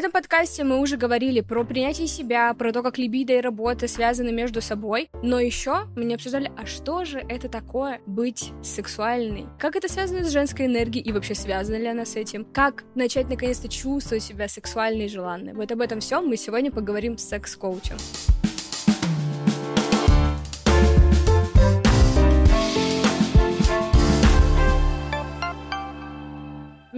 этом подкасте мы уже говорили про принятие себя, про то, как либидо и работа связаны между собой, но еще мы не обсуждали, а что же это такое быть сексуальной? Как это связано с женской энергией и вообще связана ли она с этим? Как начать наконец-то чувствовать себя сексуальной и желанной? Вот об этом всем мы сегодня поговорим с секс-коучем.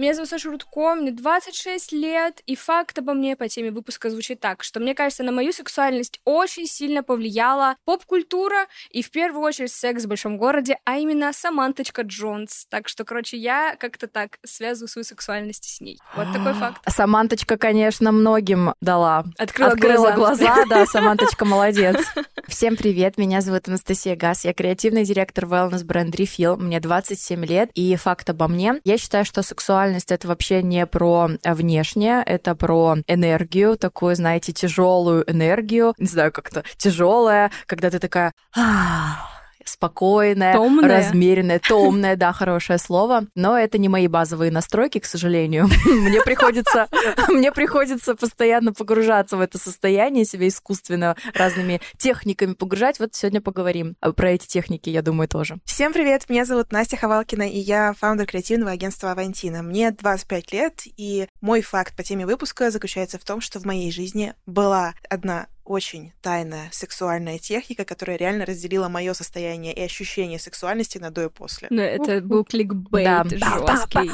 Меня зовут Саша Рудко, мне 26 лет, и факт обо мне по теме выпуска звучит так, что мне кажется, на мою сексуальность очень сильно повлияла поп-культура и в первую очередь секс в большом городе, а именно Саманточка Джонс. Так что, короче, я как-то так связываю свою сексуальность с ней. Вот такой факт. Саманточка, конечно, многим дала. Открыла, Открыла глаза. глаза, да, Саманточка молодец. Всем привет, меня зовут Анастасия Гас, я креативный директор wellness бренд Refill, мне 27 лет, и факт обо мне. Я считаю, что сексуальность это вообще не про внешнее, это про энергию, такую, знаете, тяжелую энергию, не знаю, как-то тяжелая, когда ты такая «Ах, спокойная, Томная. размеренная, томная, да, хорошее слово. Но это не мои базовые настройки, к сожалению. Мне приходится, мне приходится постоянно погружаться в это состояние, себя искусственно разными техниками погружать. Вот сегодня поговорим про эти техники, я думаю, тоже. Всем привет, меня зовут Настя Ховалкина, и я фаундер креативного агентства Авантина. Мне 25 лет, и мой факт по теме выпуска заключается в том, что в моей жизни была одна очень тайная сексуальная техника, которая реально разделила мое состояние и ощущение сексуальности на до и после. Но это был кликбейт Да. жесткий.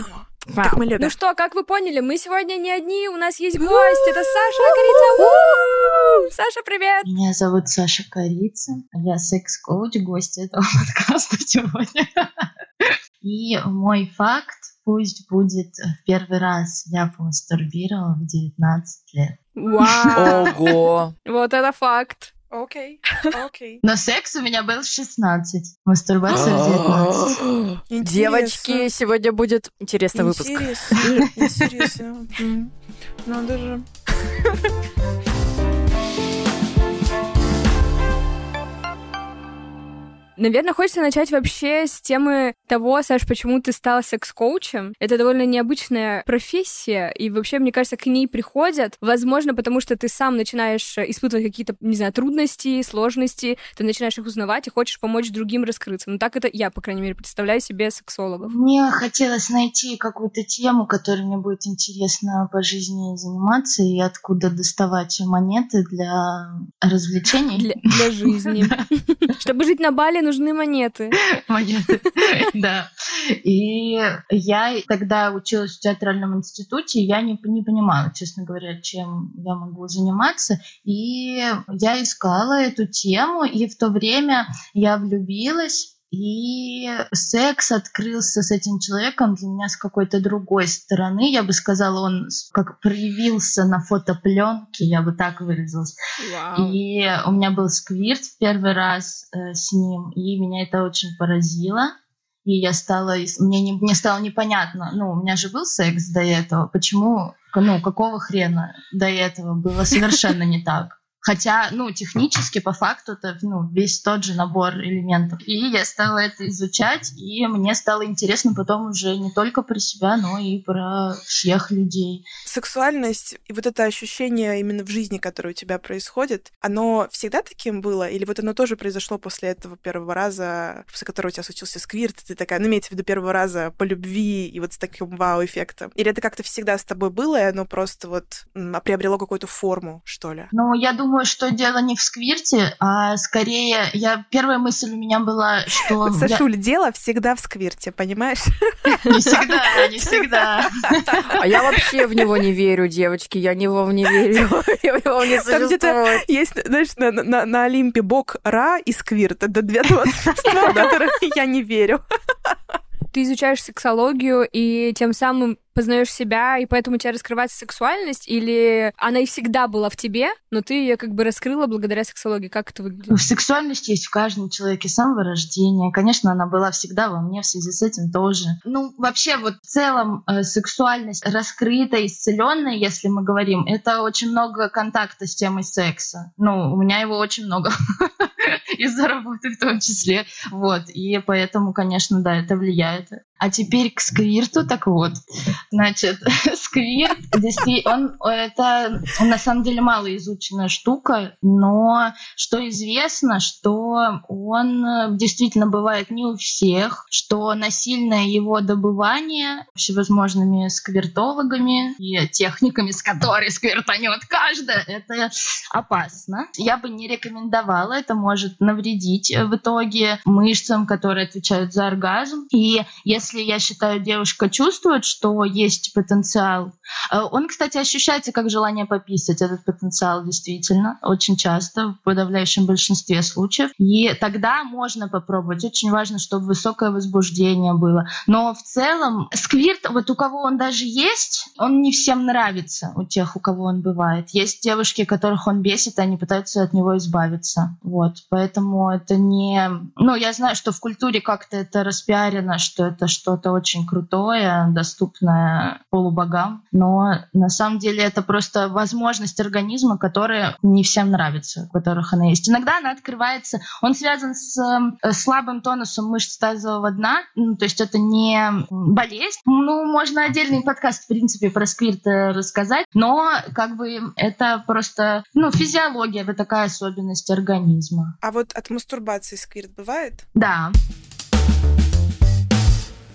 Как мы любим. Ну что, как вы поняли, мы сегодня не одни, у нас есть гость, это Саша Корица. Саша, привет! Меня зовут Саша Корица. Я секс-коуч, гость этого подкаста сегодня. И мой факт пусть будет в первый раз я помастурбировала в 19 лет. Вау! Ого! Вот это факт. Окей, окей. Но секс у меня был в 16, мастурбация в 19. Интересно. Девочки, сегодня будет интересный выпуск. Интересно, интересно. Надо же. Наверное, хочется начать вообще с темы того, Саш, почему ты стала секс-коучем. Это довольно необычная профессия, и вообще, мне кажется, к ней приходят, возможно, потому что ты сам начинаешь испытывать какие-то, не знаю, трудности, сложности, ты начинаешь их узнавать и хочешь помочь другим раскрыться. Ну, так это я, по крайней мере, представляю себе сексологов. Мне хотелось найти какую-то тему, которой мне будет интересно по жизни заниматься, и откуда доставать монеты для развлечений. Для, для жизни. Чтобы жить на Бали, нужны монеты. монеты. Да. И я тогда училась в театральном институте, я не, не понимала, честно говоря, чем я могу заниматься. И я искала эту тему, и в то время я влюбилась. И секс открылся с этим человеком для меня с какой-то другой стороны. Я бы сказала, он как проявился на фотопленке, я бы так выразилась. Вау. И у меня был сквирт в первый раз э, с ним, и меня это очень поразило. И я стала, мне, не, мне стало непонятно, ну, у меня же был секс до этого, почему, ну, какого хрена до этого было совершенно не так. Хотя, ну, технически, по факту, это ну, весь тот же набор элементов. И я стала это изучать, и мне стало интересно потом уже не только про себя, но и про всех людей. Сексуальность и вот это ощущение именно в жизни, которое у тебя происходит, оно всегда таким было? Или вот оно тоже произошло после этого первого раза, после которого у тебя случился сквирт, и ты такая, ну, имеется в виду первого раза по любви и вот с таким вау-эффектом? Или это как-то всегда с тобой было, и оно просто вот м, приобрело какую-то форму, что ли? Ну, я думаю, что дело не в сквирте, а скорее, я первая мысль у меня была, что я- Сашуль, дело всегда в сквирте, понимаешь? не всегда, не всегда. А я вообще в него не верю, девочки, я не в не верю. Я в него не Там где-то есть, знаешь, на, на, на Олимпе бог Ра и Сквирт. Это две которые я не верю. Ты изучаешь сексологию и тем самым познаешь себя, и поэтому у тебя раскрывается сексуальность, или она и всегда была в тебе, но ты ее как бы раскрыла благодаря сексологии? Как это выглядит? Сексуальность есть в каждом человеке с самого рождения. Конечно, она была всегда во мне в связи с этим тоже. Ну, вообще, вот в целом э, сексуальность раскрытая, исцеленная, если мы говорим, это очень много контакта с темой секса. Ну, у меня его очень много. Из-за работы в том числе. Вот. И поэтому, конечно, да, это влияет. А теперь к сквирту, так вот. Значит, сквирт, он, это на самом деле малоизученная штука, но что известно, что он действительно бывает не у всех, что насильное его добывание всевозможными сквиртологами и техниками, с которой сквиртанет каждая, это опасно. Я бы не рекомендовала, это может навредить в итоге мышцам, которые отвечают за оргазм. И если, я считаю, девушка чувствует, что есть потенциал, э, он, кстати, ощущается как желание пописать, этот потенциал действительно, очень часто, в подавляющем большинстве случаев. И тогда можно попробовать. Очень важно, чтобы высокое возбуждение было. Но в целом сквирт, вот у кого он даже есть, он не всем нравится, у тех, у кого он бывает. Есть девушки, которых он бесит, они пытаются от него избавиться. Вот, поэтому это не... Ну, я знаю, что в культуре как-то это распиарено, что это что-то очень крутое, доступное полубогам, но на самом деле это просто возможность организма, которая не всем нравится, у которых она есть. Иногда она открывается, он связан с э, слабым тонусом мышц тазового дна, ну, то есть это не болезнь. Ну, можно отдельный подкаст, в принципе, про сквирт э, рассказать, но как бы это просто, ну, физиология, это такая особенность организма. А вот от мастурбации сквирт бывает? Да.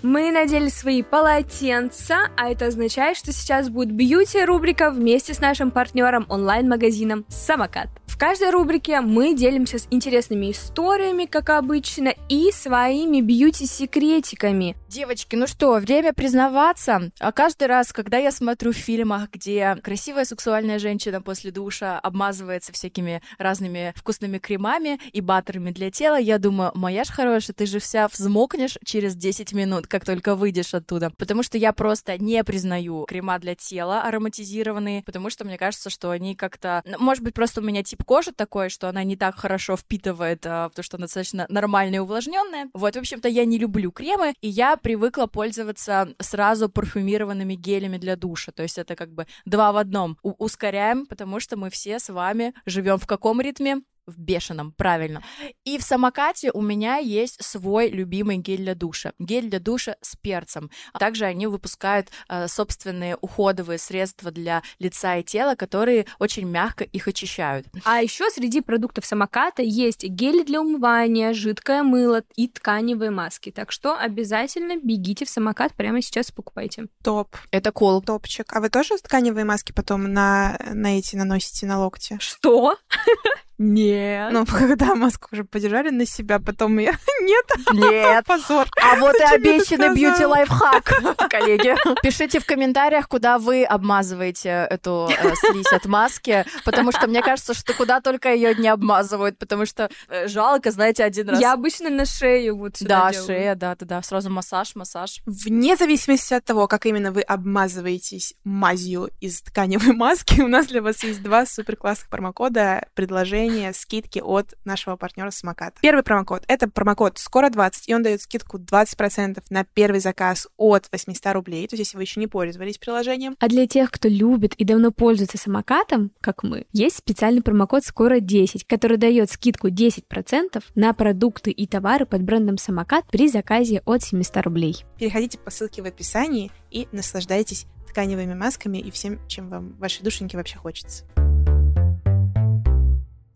Мы надели свои полотенца, а это означает, что сейчас будет бьюти-рубрика вместе с нашим партнером онлайн-магазином «Самокат». В каждой рубрике мы делимся с интересными историями, как обычно, и своими бьюти-секретиками. Девочки, ну что, время признаваться. А каждый раз, когда я смотрю в фильмах, где красивая сексуальная женщина после душа обмазывается всякими разными вкусными кремами и баттерами для тела, я думаю, моя ж хорошая, ты же вся взмокнешь через 10 минут, как только выйдешь оттуда. Потому что я просто не признаю крема для тела ароматизированные, потому что мне кажется, что они как-то... Ну, может быть, просто у меня тип кожи такой, что она не так хорошо впитывает, а, потому что она достаточно нормальная и увлажненная. Вот, в общем-то, я не люблю кремы, и я привыкла пользоваться сразу парфюмированными гелями для душа. То есть это как бы два в одном. У ускоряем, потому что мы все с вами живем в каком ритме? В бешеном, правильно. И в самокате у меня есть свой любимый гель для душа. Гель для душа с перцем. Также они выпускают э, собственные уходовые средства для лица и тела, которые очень мягко их очищают. А еще среди продуктов самоката есть гели для умывания, жидкое мыло и тканевые маски. Так что обязательно бегите в самокат прямо сейчас покупайте. Топ. Это кол. Топчик. А вы тоже тканевые маски потом на, на эти наносите на локти? Что? Нет. Ну, когда маску уже подержали на себя, потом я... Нет. Нет. Позор. А вот и обещанный бьюти-лайфхак, коллеги. Пишите в комментариях, куда вы обмазываете эту э, слизь от маски, потому что мне кажется, что куда только ее не обмазывают, потому что э, жалко, знаете, один раз... Я обычно на шею вот сюда Да, делаю. шея, да, да, да. Сразу массаж, массаж. Вне зависимости от того, как именно вы обмазываетесь мазью из тканевой маски, у нас для вас есть два супер классных промокода, предложения, скидки от нашего партнера Самоката. Первый промокод — это промокод «Скоро20», и он дает скидку 20% на первый заказ от 800 рублей, то есть если вы еще не пользовались приложением. А для тех, кто любит и давно пользуется самокатом, как мы, есть специальный промокод «Скоро 10», который дает скидку 10% на продукты и товары под брендом «Самокат» при заказе от 700 рублей. Переходите по ссылке в описании и наслаждайтесь тканевыми масками и всем, чем вам вашей душеньке вообще хочется.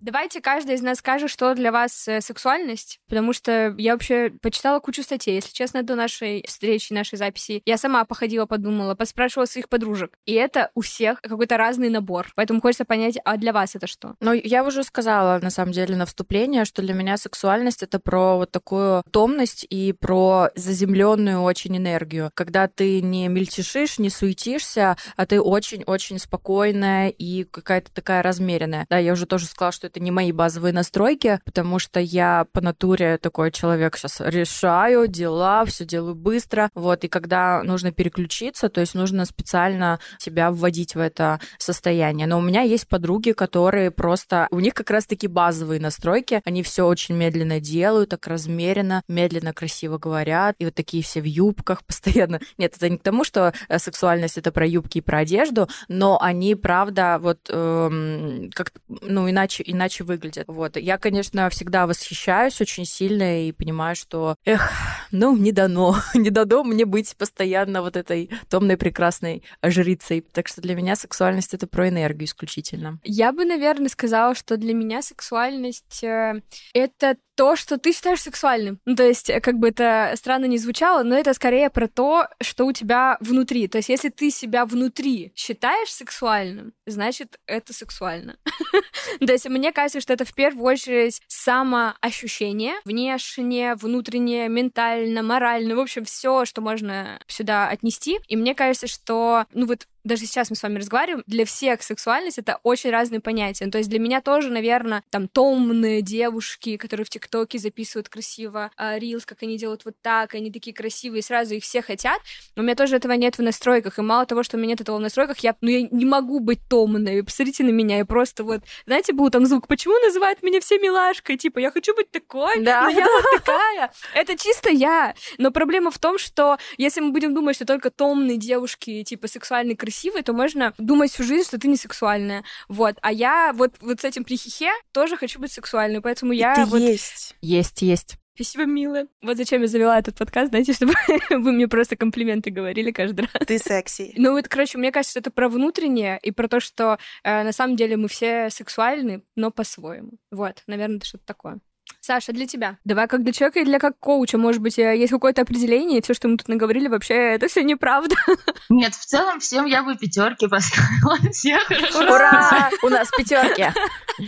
Давайте каждый из нас скажет, что для вас э, сексуальность, потому что я вообще почитала кучу статей, если честно, до нашей встречи, нашей записи. Я сама походила, подумала, поспрашивала своих подружек. И это у всех какой-то разный набор. Поэтому хочется понять, а для вас это что? Ну, я уже сказала, на самом деле, на вступление, что для меня сексуальность это про вот такую томность и про заземленную очень энергию, когда ты не мельтешишь, не суетишься, а ты очень-очень спокойная и какая-то такая размеренная. Да, я уже тоже сказала, что это не мои базовые настройки, потому что я по натуре такой человек сейчас решаю дела, все делаю быстро, вот, и когда нужно переключиться, то есть нужно специально себя вводить в это состояние. Но у меня есть подруги, которые просто, у них как раз-таки базовые настройки, они все очень медленно делают, так размеренно, медленно, красиво говорят, и вот такие все в юбках постоянно. Нет, это не к тому, что э, сексуальность это про юбки и про одежду, но они, правда, вот эм, как, ну, иначе, иначе иначе выглядят. Вот. Я, конечно, всегда восхищаюсь очень сильно и понимаю, что, эх, ну, не дано, не дано мне быть постоянно вот этой томной прекрасной жрицей. Так что для меня сексуальность — это про энергию исключительно. Я бы, наверное, сказала, что для меня сексуальность э, — это то, что ты считаешь сексуальным. Ну, то есть, э, как бы это странно не звучало, но это скорее про то, что у тебя внутри. То есть, если ты себя внутри считаешь сексуальным, значит, это сексуально. То есть, мне кажется, что это в первую очередь самоощущение, внешнее, внутреннее, ментально, морально, в общем, все, что можно сюда отнести. И мне кажется, что, ну вот даже сейчас мы с вами разговариваем, для всех сексуальность это очень разные понятия. Ну, то есть для меня тоже, наверное, там томные девушки, которые в ТикТоке записывают красиво а, рилс, как они делают вот так, они такие красивые, сразу их все хотят. Но у меня тоже этого нет в настройках. И мало того, что у меня нет этого в настройках, я, ну, я не могу быть томной. Посмотрите на меня, я просто вот, знаете, был там звук, почему называют меня все милашкой? Типа, я хочу быть такой, да, но я вот такая. Это чисто я. Но проблема в том, что если мы будем думать, что только томные девушки, типа, сексуальные, красивой, то можно думать всю жизнь, что ты не сексуальная. Вот. А я вот, вот с этим прихихе тоже хочу быть сексуальной, поэтому я... Ты вот... есть. Есть, есть. Спасибо, милая. Вот зачем я завела этот подкаст, знаете, чтобы вы мне просто комплименты говорили каждый раз. Ты секси. Ну вот, короче, мне кажется, это про внутреннее и про то, что э, на самом деле мы все сексуальны, но по-своему. Вот, наверное, это что-то такое. Саша, для тебя. Давай как для человека и для как коуча, может быть, э, есть какое-то определение, и все, что мы тут наговорили, вообще это все неправда. Нет, в целом всем я бы пятерки поставила. Все хорошо. Ура! У нас пятерки.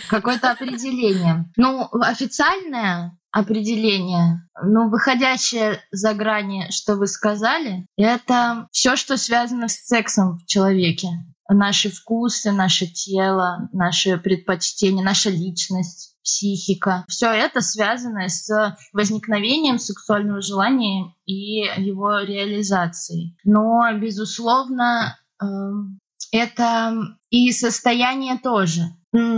Какое-то определение. Ну, официальное определение, ну, выходящее за грани, что вы сказали, это все, что связано с сексом в человеке наши вкусы, наше тело, наши предпочтения, наша личность, психика. Все это связано с возникновением сексуального желания и его реализацией. Но, безусловно, эм, это и состояние тоже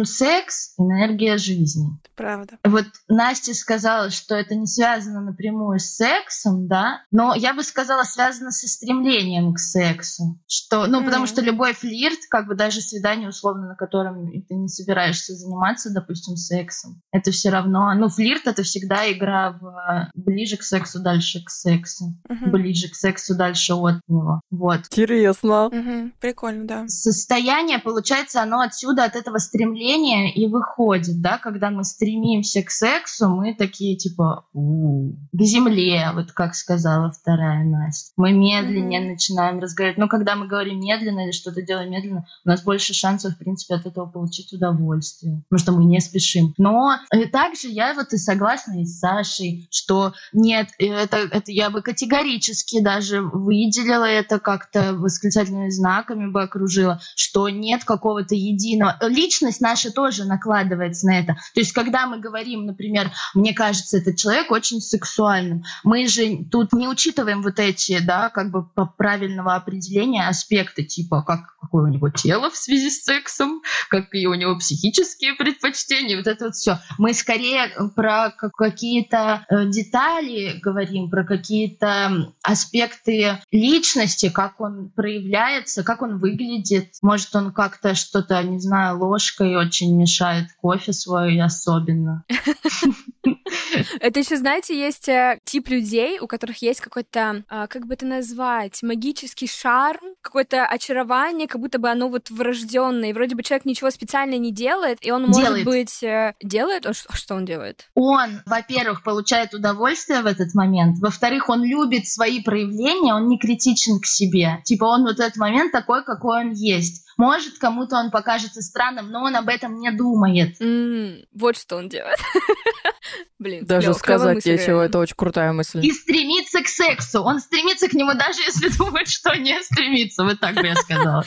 секс — энергия жизни. Правда. Вот Настя сказала, что это не связано напрямую с сексом, да, но я бы сказала, связано со стремлением к сексу. Что, ну, mm потому что любой флирт, как бы даже свидание, условно, на котором ты не собираешься заниматься, допустим, сексом, это все равно, ну, флирт — это всегда игра в ближе к сексу, дальше к сексу, mm-hmm. ближе к сексу, дальше от него. Вот. Интересно. Mm-hmm. Прикольно, да. Состояние, получается, оно отсюда, от этого стремления стремление и выходит, да, когда мы стремимся к сексу, мы такие типа у к земле, вот как сказала вторая Настя. Мы медленнее mm-hmm. начинаем разговаривать. Но когда мы говорим медленно или что-то делаем медленно, у нас больше шансов, в принципе, от этого получить удовольствие, потому что мы не спешим. Но и также я вот и согласна и с Сашей, что нет, это, это я бы категорически даже выделила это как-то восклицательными знаками бы окружила, что нет какого-то единого. Личность ответственность наша тоже накладывается на это. То есть, когда мы говорим, например, мне кажется, этот человек очень сексуальным, мы же тут не учитываем вот эти, да, как бы по правильного определения аспекты, типа, как, какое у него тело в связи с сексом, какие у него психические предпочтения, вот это вот все. Мы скорее про какие-то э, детали говорим, про какие-то аспекты личности, как он проявляется, как он выглядит. Может, он как-то что-то, не знаю, ложкой ложкой очень мешает кофе свой особенно. Это еще, знаете, есть э, тип людей, у которых есть какой-то, а, как бы это назвать, магический шарм, какое-то очарование, как будто бы оно вот врожденное. И вроде бы человек ничего специально не делает, и он может быть... Э, делает? А что он делает? Он, во-первых, получает удовольствие в этот момент. Во-вторых, он любит свои проявления, он не критичен к себе. Типа он вот этот момент такой, какой он есть. Может, кому-то он покажется странным, но он об этом не думает. Mm, вот что он делает. Блин, Даже сказать нечего, это очень крутая мысль. И стремится к сексу. Он стремится к нему, даже если думает, что не стремится. Вот так бы я сказала.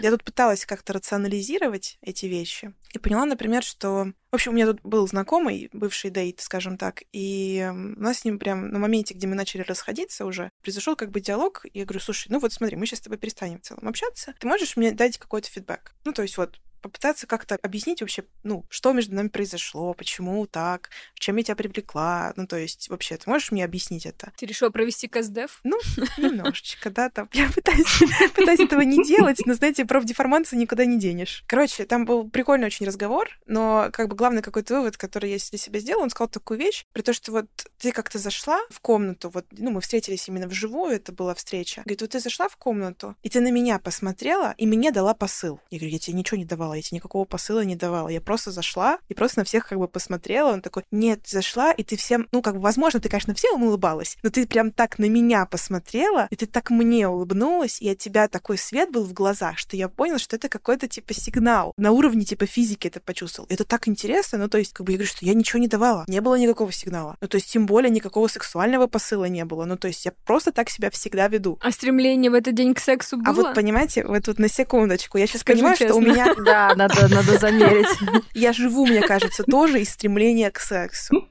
Я тут пыталась как-то рационализировать эти вещи и поняла, например, что... В общем, у меня тут был знакомый, бывший дейт, скажем так, и у нас с ним прям на моменте, где мы начали расходиться уже, произошел как бы диалог, и я говорю, слушай, ну вот смотри, мы сейчас с тобой перестанем в целом общаться, ты можешь мне дать какой-то фидбэк? Ну, то есть вот попытаться как-то объяснить вообще, ну, что между нами произошло, почему так, чем я тебя привлекла. Ну, то есть, вообще, ты можешь мне объяснить это? Ты решила провести КСДФ? Ну, немножечко, да, там. Я пытаюсь, пытаюсь этого не делать, но, знаете, профдеформацию никуда не денешь. Короче, там был прикольный очень разговор, но как бы главный какой-то вывод, который я для себя сделала, он сказал такую вещь, при том, что вот ты как-то зашла в комнату, вот, ну, мы встретились именно вживую, это была встреча. Говорит, вот ты зашла в комнату, и ты на меня посмотрела, и мне дала посыл. Я говорю, я тебе ничего не давала, я тебе никакого посыла не давала. Я просто зашла и просто на всех как бы посмотрела. Он такой, нет, зашла, и ты всем, ну, как бы, возможно, ты, конечно, всем улыбалась, но ты прям так на меня посмотрела, и ты так мне улыбнулась, и от тебя такой свет был в глазах, что я поняла, что это какой-то, типа, сигнал. На уровне, типа, физики это почувствовал. Это так интересно, ну, то есть, как бы, я говорю, что я ничего не давала. Не было никакого сигнала. Ну, то есть, тем более, никакого сексуального посыла не было. Ну, то есть, я просто так себя всегда веду. А стремление в этот день к сексу было? А вот, понимаете, вот тут на секундочку, я сейчас Скажу понимаю, честно. что у меня... Да, надо, надо замерить. Я живу, мне кажется, тоже из стремления к сексу.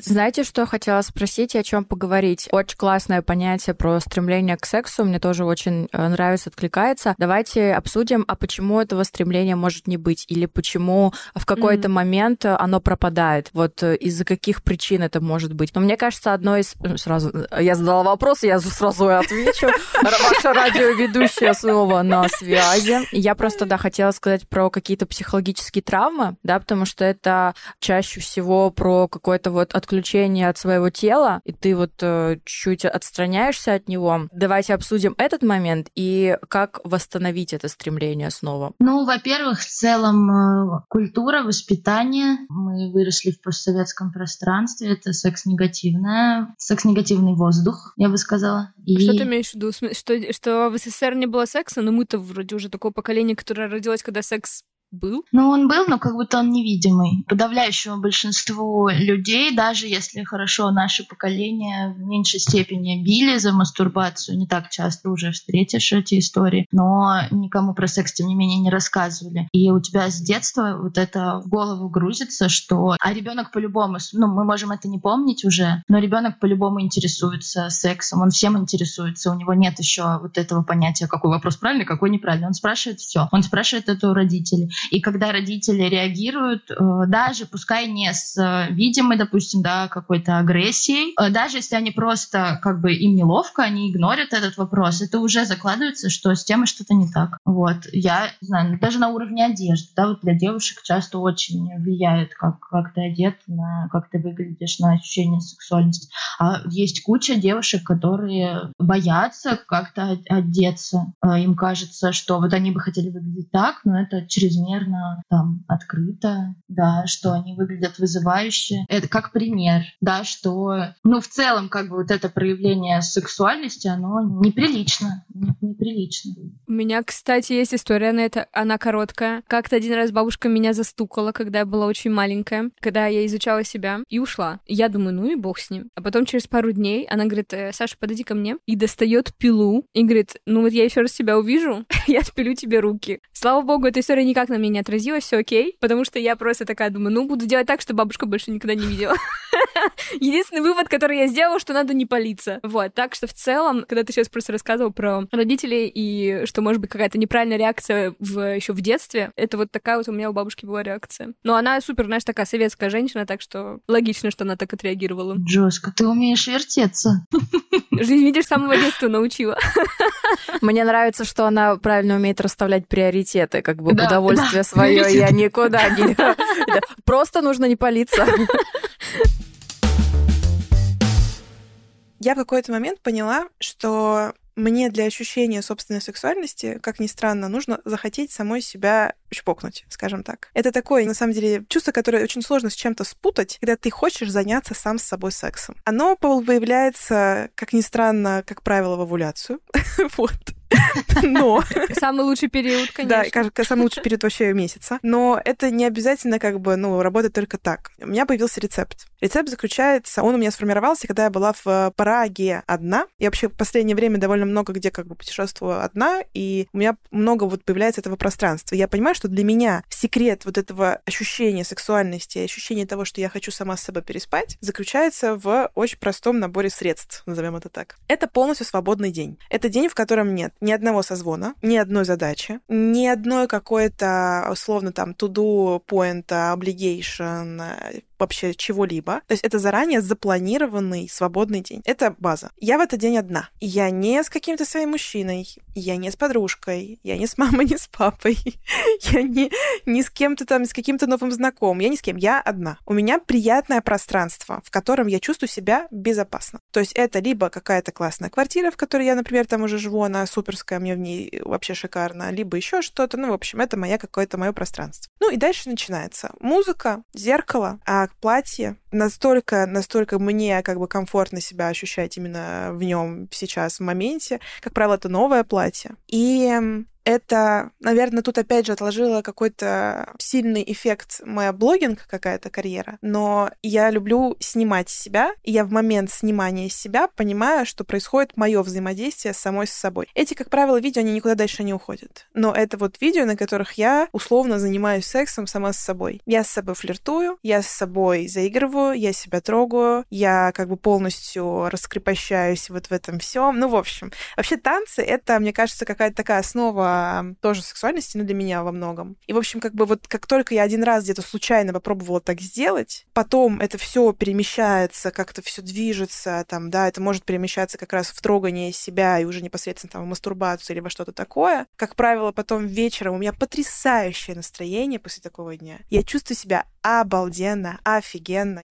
Знаете, что я хотела спросить и о чем поговорить? Очень классное понятие про стремление к сексу. Мне тоже очень э, нравится, откликается. Давайте обсудим, а почему этого стремления может не быть? Или почему в какой-то mm-hmm. момент оно пропадает? Вот э, из-за каких причин это может быть? Но мне кажется, одно из... Э, сразу я задала вопрос, я сразу и отвечу. Ваша радиоведущая снова на связи. Я просто, да, хотела сказать про какие-то психологические травмы, да, потому что это чаще всего про какой-то вот отключение от своего тела, и ты вот э, чуть отстраняешься от него. Давайте обсудим этот момент и как восстановить это стремление снова. Ну, во-первых, в целом э, культура, воспитание. Мы выросли в постсоветском пространстве, это секс-негативное, секс-негативный воздух, я бы сказала. И... Что ты имеешь в виду? Что, что в СССР не было секса, но мы-то вроде уже такое поколение, которое родилось, когда секс был? Ну, он был, но как будто он невидимый. Подавляющему большинству людей, даже если хорошо наше поколение в меньшей степени били за мастурбацию, не так часто уже встретишь эти истории, но никому про секс, тем не менее, не рассказывали. И у тебя с детства вот это в голову грузится, что... А ребенок по-любому, ну, мы можем это не помнить уже, но ребенок по-любому интересуется сексом, он всем интересуется, у него нет еще вот этого понятия, какой вопрос правильный, какой неправильный. Он спрашивает все. Он спрашивает это у родителей. И когда родители реагируют, э, даже пускай не с э, видимой, допустим, да, какой-то агрессией, э, даже если они просто как бы им неловко, они игнорят этот вопрос, это уже закладывается, что с темой что-то не так. Вот. Я знаю, ну, даже на уровне одежды, да, вот для девушек часто очень влияет, как, как ты одет, на, как ты выглядишь, на ощущение сексуальности. А есть куча девушек, которые боятся как-то одеться. Им кажется, что вот они бы хотели выглядеть так, но это чрезмерно чрезмерно там открыто, да, что они выглядят вызывающе. Это как пример, да, что, ну, в целом, как бы вот это проявление сексуальности, оно неприлично, неприлично. У меня, кстати, есть история на это, она короткая. Как-то один раз бабушка меня застукала, когда я была очень маленькая, когда я изучала себя, и ушла. Я думаю, ну и бог с ним. А потом через пару дней она говорит, «Э, Саша, подойди ко мне, и достает пилу, и говорит, ну вот я еще раз тебя увижу, я спилю тебе руки. Слава богу, эта история никак на меня не отразилось, все окей, потому что я просто такая думаю, ну, буду делать так, чтобы бабушка больше никогда не видела. Единственный вывод, который я сделала, что надо не палиться. Вот, так что в целом, когда ты сейчас просто рассказывал про родителей и что может быть какая-то неправильная реакция в, еще в детстве, это вот такая вот у меня у бабушки была реакция. Но она супер, знаешь, такая советская женщина, так что логично, что она так отреагировала. Жестко, ты умеешь вертеться. Жизнь, видишь, с самого детства научила. Мне нравится, что она правильно умеет расставлять приоритеты, как бы да, удовольствие да. свое я никуда не... Просто нужно не палиться. Я в какой-то момент поняла, что мне для ощущения собственной сексуальности, как ни странно, нужно захотеть самой себя чпокнуть, скажем так. Это такое, на самом деле, чувство, которое очень сложно с чем-то спутать, когда ты хочешь заняться сам с собой сексом. Оно появляется, как ни странно, как правило, в овуляцию. вот. Но... Самый лучший период, конечно. Да, кажется, самый лучший период вообще месяца. Но это не обязательно как бы, ну, работать только так. У меня появился рецепт. Рецепт заключается, он у меня сформировался, когда я была в Праге одна. Я вообще в последнее время довольно много где как бы путешествую одна, и у меня много вот появляется этого пространства. Я понимаю, что для меня секрет вот этого ощущения сексуальности, ощущения того, что я хочу сама с собой переспать, заключается в очень простом наборе средств, назовем это так. Это полностью свободный день. Это день, в котором нет ни одного созвона, ни одной задачи, ни одной какой-то, условно, там, to-do, point, obligation, вообще чего-либо. То есть это заранее запланированный свободный день. Это база. Я в этот день одна. Я не с каким-то своим мужчиной, я не с подружкой, я не с мамой, не с папой, я не, не с кем-то там, с каким-то новым знакомым, я ни с кем, я одна. У меня приятное пространство, в котором я чувствую себя безопасно. То есть это либо какая-то классная квартира, в которой я, например, там уже живу, она суперская, мне в ней вообще шикарно, либо еще что-то. Ну, в общем, это моя какое-то мое пространство. Ну и дальше начинается музыка, зеркало, а платье. Настолько, настолько мне как бы комфортно себя ощущать именно в нем сейчас, в моменте. Как правило, это новое платье. И это, наверное, тут опять же отложила какой-то сильный эффект моя блогинг какая-то карьера, но я люблю снимать себя, и я в момент снимания себя понимаю, что происходит мое взаимодействие с самой с собой. Эти, как правило, видео, они никуда дальше не уходят. Но это вот видео, на которых я условно занимаюсь сексом сама с собой. Я с собой флиртую, я с собой заигрываю, я себя трогаю, я как бы полностью раскрепощаюсь вот в этом всем. Ну, в общем, вообще танцы — это, мне кажется, какая-то такая основа тоже сексуальности, но для меня во многом. И, в общем, как бы вот как только я один раз где-то случайно попробовала так сделать, потом это все перемещается, как-то все движется, там, да, это может перемещаться как раз в трогание себя и уже непосредственно там в мастурбацию или во что-то такое. Как правило, потом вечером у меня потрясающее настроение после такого дня. Я чувствую себя обалденно, офигенно.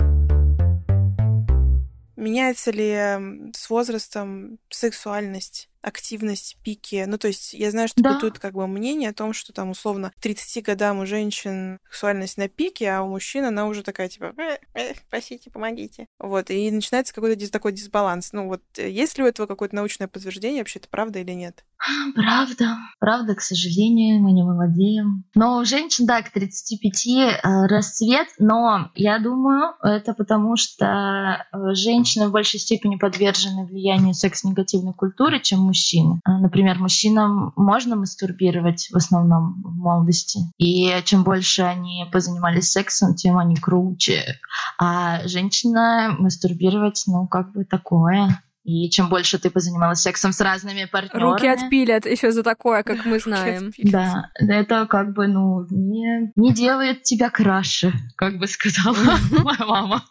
Меняется ли с возрастом сексуальность? Активность, пики. Ну, то есть я знаю, что да. бытует как бы мнение о том, что там условно к 30 годам у женщин сексуальность на пике, а у мужчин она уже такая типа э, э, спасите, помогите. Вот, и начинается какой-то такой дисбаланс. Ну вот, э, есть ли у этого какое-то научное подтверждение, вообще это правда или нет? Правда, правда, к сожалению, мы не молодеем. Но у женщин, да, к 35 э, расцвет, но я думаю, это потому что э, женщины в большей степени подвержены влиянию секс-негативной культуры, чем мужчины. А, например, мужчинам можно мастурбировать в основном в молодости, и чем больше они позанимались сексом, тем они круче. А женщина мастурбировать, ну, как бы такое. И чем больше ты позанималась сексом с разными партнерами... Руки отпилят еще за такое, как мы знаем. Да, это как бы, ну, не, не делает тебя краше, как бы сказала моя мама.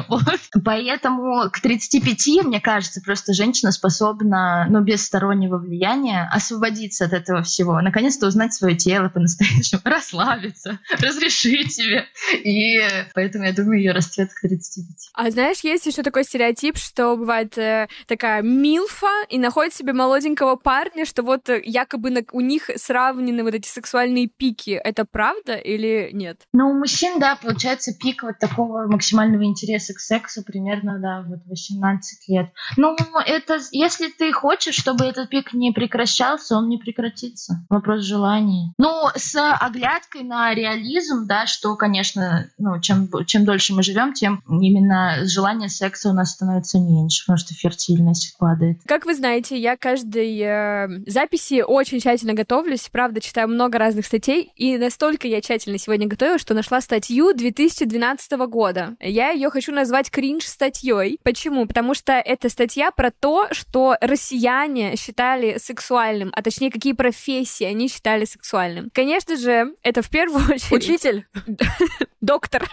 Вот. Поэтому к 35, мне кажется, просто женщина способна, ну, без стороннего влияния освободиться от этого всего, наконец-то узнать свое тело по-настоящему, расслабиться, разрешить себе. И поэтому я думаю, ее расцвет к 35. А знаешь, есть еще такой стереотип, что бывает э, такая милфа и находит себе молоденького парня, что вот э, якобы на, у них сравнены вот эти сексуальные пики. Это правда или нет? Ну, у мужчин, да, получается пик вот такого максимального интереса интереса к сексу примерно, да, вот 18 лет. Ну, это, если ты хочешь, чтобы этот пик не прекращался, он не прекратится. Вопрос желания. Ну, с оглядкой на реализм, да, что, конечно, ну, чем, чем дольше мы живем, тем именно желание секса у нас становится меньше, потому что фертильность падает. Как вы знаете, я каждой э, записи очень тщательно готовлюсь, правда, читаю много разных статей, и настолько я тщательно сегодня готовила, что нашла статью 2012 года. Я ее хочу хочу назвать кринж статьей. Почему? Потому что это статья про то, что россияне считали сексуальным, а точнее, какие профессии они считали сексуальным. Конечно же, это в первую очередь... Учитель? Доктор.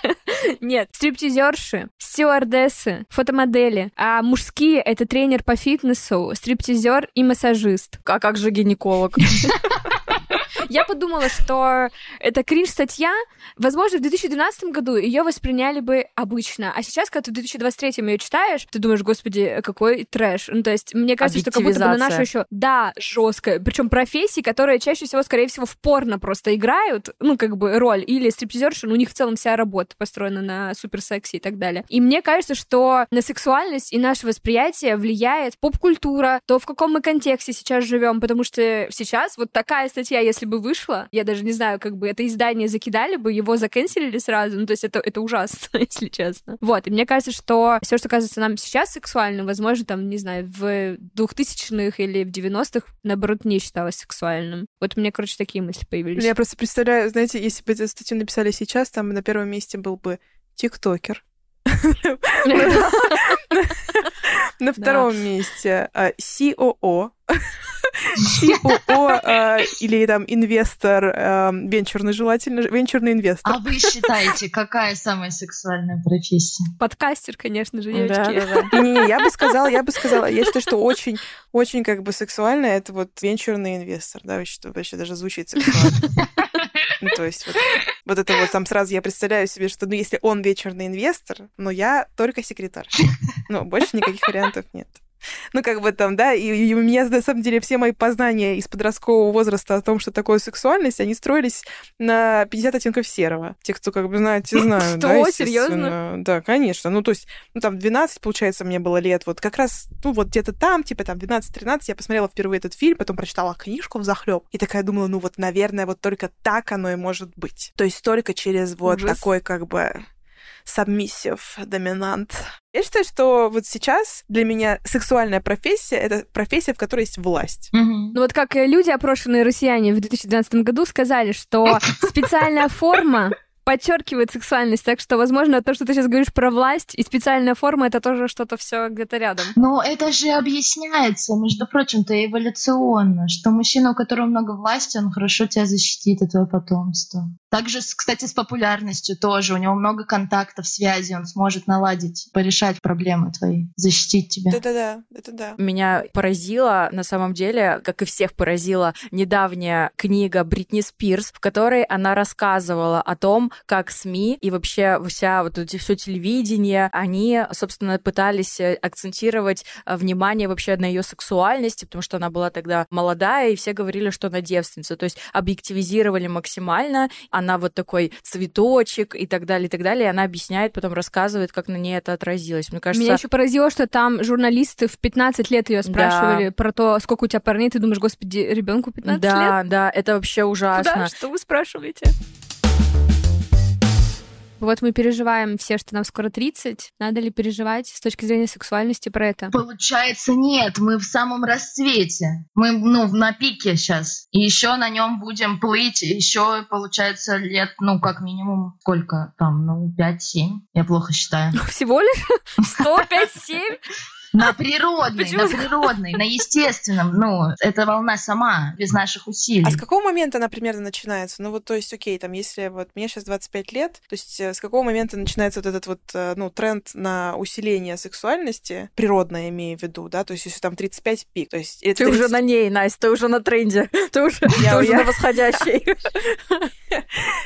Нет. Стриптизерши, стюардессы, фотомодели. А мужские — это тренер по фитнесу, стриптизер и массажист. А как же гинеколог? Я подумала, что это кринж-статья. Возможно, в 2012 году ее восприняли бы обычно. А сейчас, когда ты в 2023 ее читаешь, ты думаешь, господи, какой трэш. Ну, то есть, мне кажется, что как будто бы на нашу еще, да, жесткая. Причем профессии, которые чаще всего, скорее всего, в порно просто играют, ну, как бы роль, или стриптизерши, ну, у них в целом вся работа построена на суперсексе и так далее. И мне кажется, что на сексуальность и наше восприятие влияет поп-культура, то, в каком мы контексте сейчас живем, потому что сейчас вот такая статья, если бы вышло, я даже не знаю, как бы это издание закидали бы, его заканчивали сразу, ну, то есть это, это ужасно, если честно. Вот, и мне кажется, что все, что кажется нам сейчас сексуальным, возможно, там, не знаю, в 2000-х или в 90-х, наоборот, не считалось сексуальным. Вот у меня, короче, такие мысли появились. Я просто представляю, знаете, если бы эту статью написали сейчас, там на первом месте был бы тиктокер. На втором месте COO. COO или там инвестор, венчурный желательно, венчурный инвестор. А вы считаете, какая самая сексуальная профессия? Подкастер, конечно же, девочки. Не-не, я бы сказала, я бы сказала, я считаю, что очень, очень как бы сексуально это вот венчурный инвестор, да, вообще даже звучит сексуально. Ну, то есть вот, вот это вот там сразу я представляю себе, что ну если он вечерный инвестор, но я только секретарь. Ну, больше никаких вариантов нет. Ну, как бы там, да, и, и у меня, на самом деле, все мои познания из подросткового возраста о том, что такое сексуальность, они строились на 50 оттенков серого. Те, кто, как бы, знаете, знают. Что, да, серьезно? Да, конечно. Ну, то есть, ну, там, 12, получается, мне было лет, вот как раз, ну, вот где-то там, типа, там, 12-13, я посмотрела впервые этот фильм, потом прочитала книжку в захлеб и такая думала, ну, вот, наверное, вот только так оно и может быть. То есть, только через вот Ужас. такой, как бы, submissive, доминант. Я считаю, что вот сейчас для меня сексуальная профессия — это профессия, в которой есть власть. Mm-hmm. Ну вот как люди, опрошенные россияне в 2012 году, сказали, что специальная форма подчеркивает сексуальность, так что, возможно, то, что ты сейчас говоришь про власть и специальная форма, это тоже что-то все где-то рядом. Но это же объясняется, между прочим-то, эволюционно, что мужчина, у которого много власти, он хорошо тебя защитит от твоего потомства. Также, кстати, с популярностью тоже. У него много контактов, связей, он сможет наладить, порешать проблемы твои, защитить тебя. Да-да-да, это да. Меня поразила, на самом деле, как и всех поразила, недавняя книга Бритни Спирс, в которой она рассказывала о том, как СМИ и вообще вся вот эти все телевидение, они, собственно, пытались э, акцентировать э, внимание вообще на ее сексуальности, потому что она была тогда молодая, и все говорили, что она девственница. То есть объективизировали максимально, она вот такой цветочек и так далее, и так далее. И она объясняет, потом рассказывает, как на ней это отразилось. Мне кажется... Меня еще поразило, что там журналисты в 15 лет ее спрашивали да. про то, сколько у тебя парней. Ты думаешь, господи, ребенку 15 да, лет? Да, да, это вообще ужасно. Да, что вы спрашиваете? Вот мы переживаем все, что нам скоро 30. Надо ли переживать с точки зрения сексуальности про это? Получается, нет. Мы в самом расцвете. Мы, ну, на пике сейчас. И еще на нем будем плыть. Еще, получается, лет, ну, как минимум, сколько там, ну, 5-7. Я плохо считаю. Всего лишь? 105-7? На природной, Почему? на природной, на естественном. Ну, это волна сама, без наших усилий. А с какого момента она примерно начинается? Ну вот, то есть, окей, там, если вот мне сейчас 25 лет, то есть э, с какого момента начинается вот этот вот, э, ну, тренд на усиление сексуальности, природное имею в виду, да, то есть если там 35 пик, то есть... Ты 30... уже на ней, Настя, ты уже на тренде, ты уже, я, ты уже на восходящей.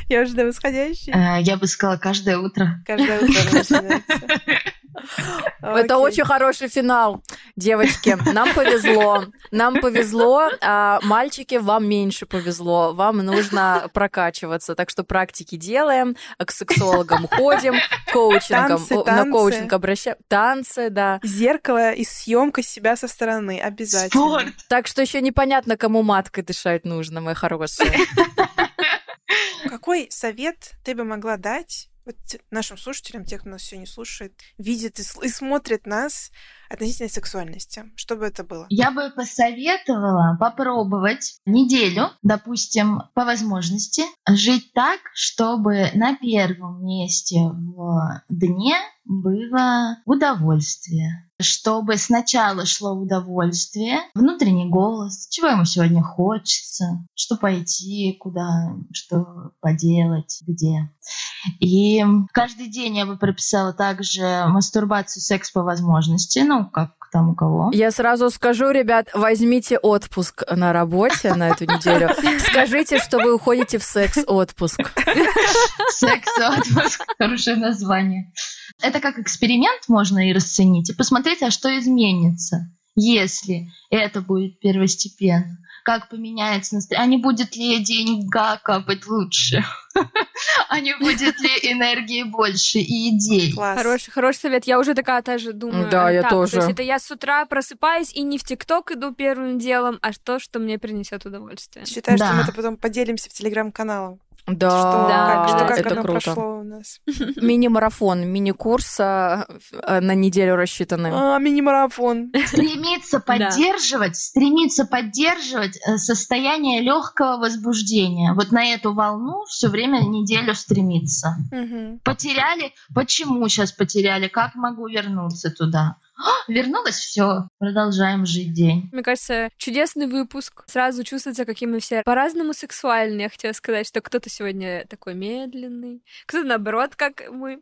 Я уже на восходящей. Э, я бы сказала, каждое утро. Каждое утро начинается. Это очень хороший финал, девочки. Нам повезло. Нам повезло. А мальчики, вам меньше повезло. Вам нужно прокачиваться. Так что практики делаем, к сексологам ходим, коучингом, танцы, на коучинг обращаем. Танцы, да. Зеркало и съемка себя со стороны обязательно. Спорт. Так что еще непонятно, кому маткой дышать нужно, мои хорошие. Какой совет ты бы могла дать вот нашим слушателям, тех, кто нас сегодня слушает, видит и, и смотрит нас относительно сексуальности? Что бы это было? Я бы посоветовала попробовать неделю, допустим, по возможности, жить так, чтобы на первом месте в дне было удовольствие. Чтобы сначала шло удовольствие, внутренний голос, чего ему сегодня хочется, что пойти, куда, что поделать, где. И каждый день я бы прописала также мастурбацию, секс по возможности, ну, как там у кого. Я сразу скажу, ребят, возьмите отпуск на работе на эту неделю. Скажите, что вы уходите в секс-отпуск. Секс-отпуск. Хорошее название. Это как эксперимент можно и расценить, и посмотреть, а что изменится, если это будет первостепенно как поменяется настроение, а не будет ли деньга капать лучше. а не будет ли энергии больше и идей. Класс. Хороший, хороший совет. Я уже такая тоже думаю. Да, а, я так, тоже. То есть это я с утра просыпаюсь и не в ТикТок иду первым делом, а то, что мне принесет удовольствие. Считаю, что Да. мы это потом поделимся в телеграм-канале. Да, что, Да, как, что как это оно круто. прошло у нас. Мини-марафон, мини-курс а, э, на неделю рассчитанный. А, мини-марафон. Стремиться поддерживать, стремиться поддерживать э, состояние легкого возбуждения. Вот на эту волну все время неделю стремиться. Мгм. Потеряли? Почему сейчас потеряли? Как могу вернуться туда? А, вернулась, все, продолжаем жить день. Мне кажется, чудесный выпуск. Сразу чувствуется, какие мы все по-разному сексуальные. Я хотела сказать, что кто-то сегодня такой медленный, кто-то наоборот, как мы.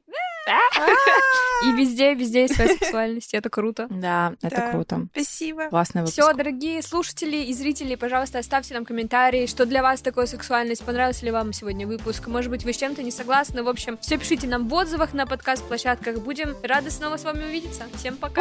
И везде, везде есть своя сексуальность. Это круто. Да, это круто. Спасибо. Классный выпуск. Все, дорогие слушатели и зрители, пожалуйста, оставьте нам комментарии, что для вас такое сексуальность, понравился ли вам сегодня выпуск, может быть, вы с чем-то не согласны. В общем, все пишите нам в отзывах на подкаст-площадках. Будем рады снова с вами увидеться. Всем пока!